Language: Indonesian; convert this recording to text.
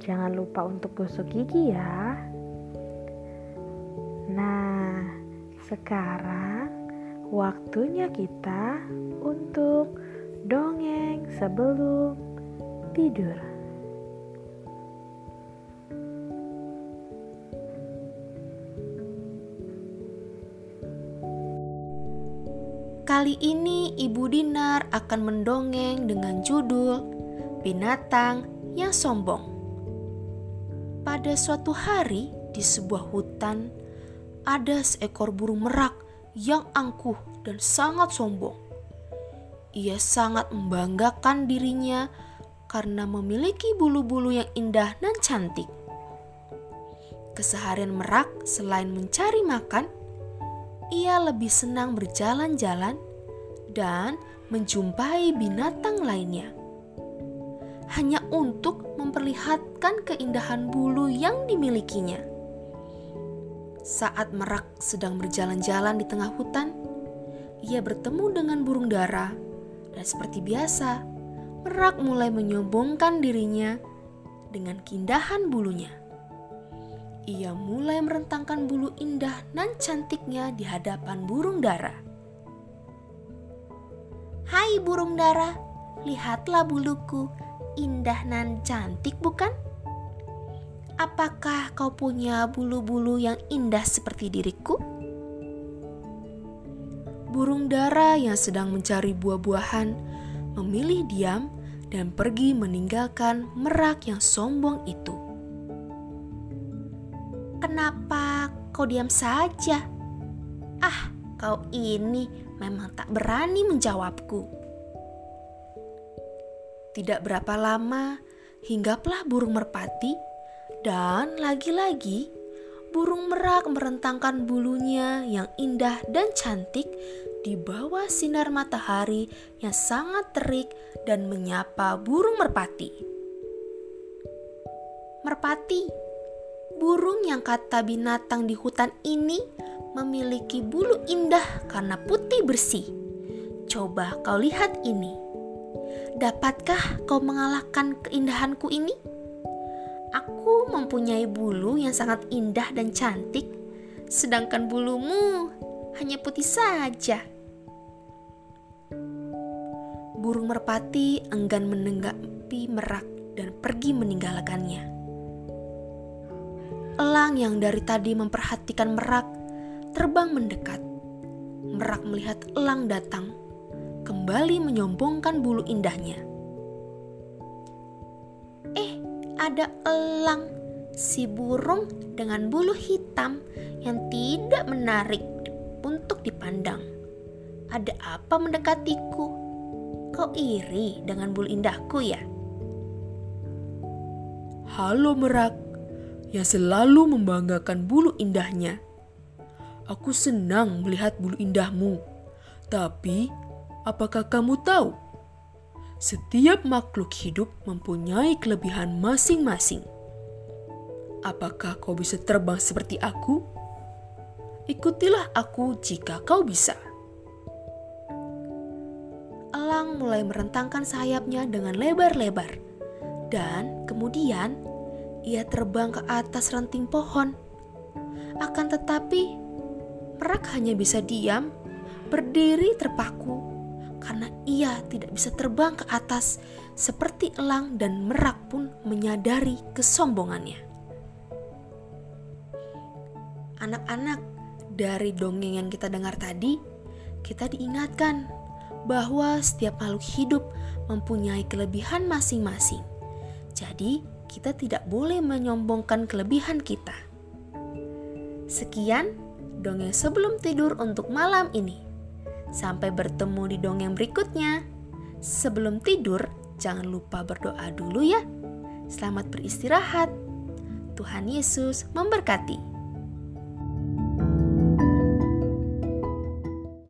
jangan lupa untuk gosok gigi ya. Nah, sekarang waktunya kita untuk dongeng sebelum tidur. Kali ini Ibu Dinar akan mendongeng dengan judul Binatang yang Sombong. Pada suatu hari di sebuah hutan, ada seekor burung merak yang angkuh dan sangat sombong. Ia sangat membanggakan dirinya karena memiliki bulu-bulu yang indah dan cantik. Keseharian merak selain mencari makan, ia lebih senang berjalan-jalan dan menjumpai binatang lainnya. Hanya untuk memperlihatkan keindahan bulu yang dimilikinya. Saat merak sedang berjalan-jalan di tengah hutan, ia bertemu dengan burung dara, dan seperti biasa, merak mulai menyombongkan dirinya dengan keindahan bulunya ia mulai merentangkan bulu indah dan cantiknya di hadapan burung dara. Hai burung dara, lihatlah buluku, indah dan cantik bukan? Apakah kau punya bulu-bulu yang indah seperti diriku? Burung dara yang sedang mencari buah-buahan memilih diam dan pergi meninggalkan merak yang sombong itu. Kenapa kau diam saja? Ah, kau ini memang tak berani menjawabku. Tidak berapa lama, hinggaplah burung merpati, dan lagi-lagi burung merak merentangkan bulunya yang indah dan cantik di bawah sinar matahari yang sangat terik dan menyapa burung merpati. Merpati, burung yang kata binatang di hutan ini memiliki bulu indah karena putih bersih. Coba kau lihat ini. Dapatkah kau mengalahkan keindahanku ini? Aku mempunyai bulu yang sangat indah dan cantik, sedangkan bulumu hanya putih saja. Burung merpati enggan menanggapi merak dan pergi meninggalkannya. Elang yang dari tadi memperhatikan merak terbang mendekat. Merak melihat elang datang, kembali menyombongkan bulu indahnya. Eh, ada elang, si burung dengan bulu hitam yang tidak menarik untuk dipandang. Ada apa mendekatiku? Kau iri dengan bulu indahku ya? Halo merak, yang selalu membanggakan bulu indahnya. Aku senang melihat bulu indahmu, tapi apakah kamu tahu? Setiap makhluk hidup mempunyai kelebihan masing-masing. Apakah kau bisa terbang seperti aku? Ikutilah aku jika kau bisa. Elang mulai merentangkan sayapnya dengan lebar-lebar, dan kemudian ia terbang ke atas ranting pohon. Akan tetapi, merak hanya bisa diam, berdiri terpaku, karena ia tidak bisa terbang ke atas seperti elang dan merak pun menyadari kesombongannya. Anak-anak, dari dongeng yang kita dengar tadi, kita diingatkan bahwa setiap makhluk hidup mempunyai kelebihan masing-masing. Jadi, kita tidak boleh menyombongkan kelebihan kita. Sekian dongeng sebelum tidur untuk malam ini. Sampai bertemu di dongeng berikutnya. Sebelum tidur, jangan lupa berdoa dulu ya. Selamat beristirahat. Tuhan Yesus memberkati.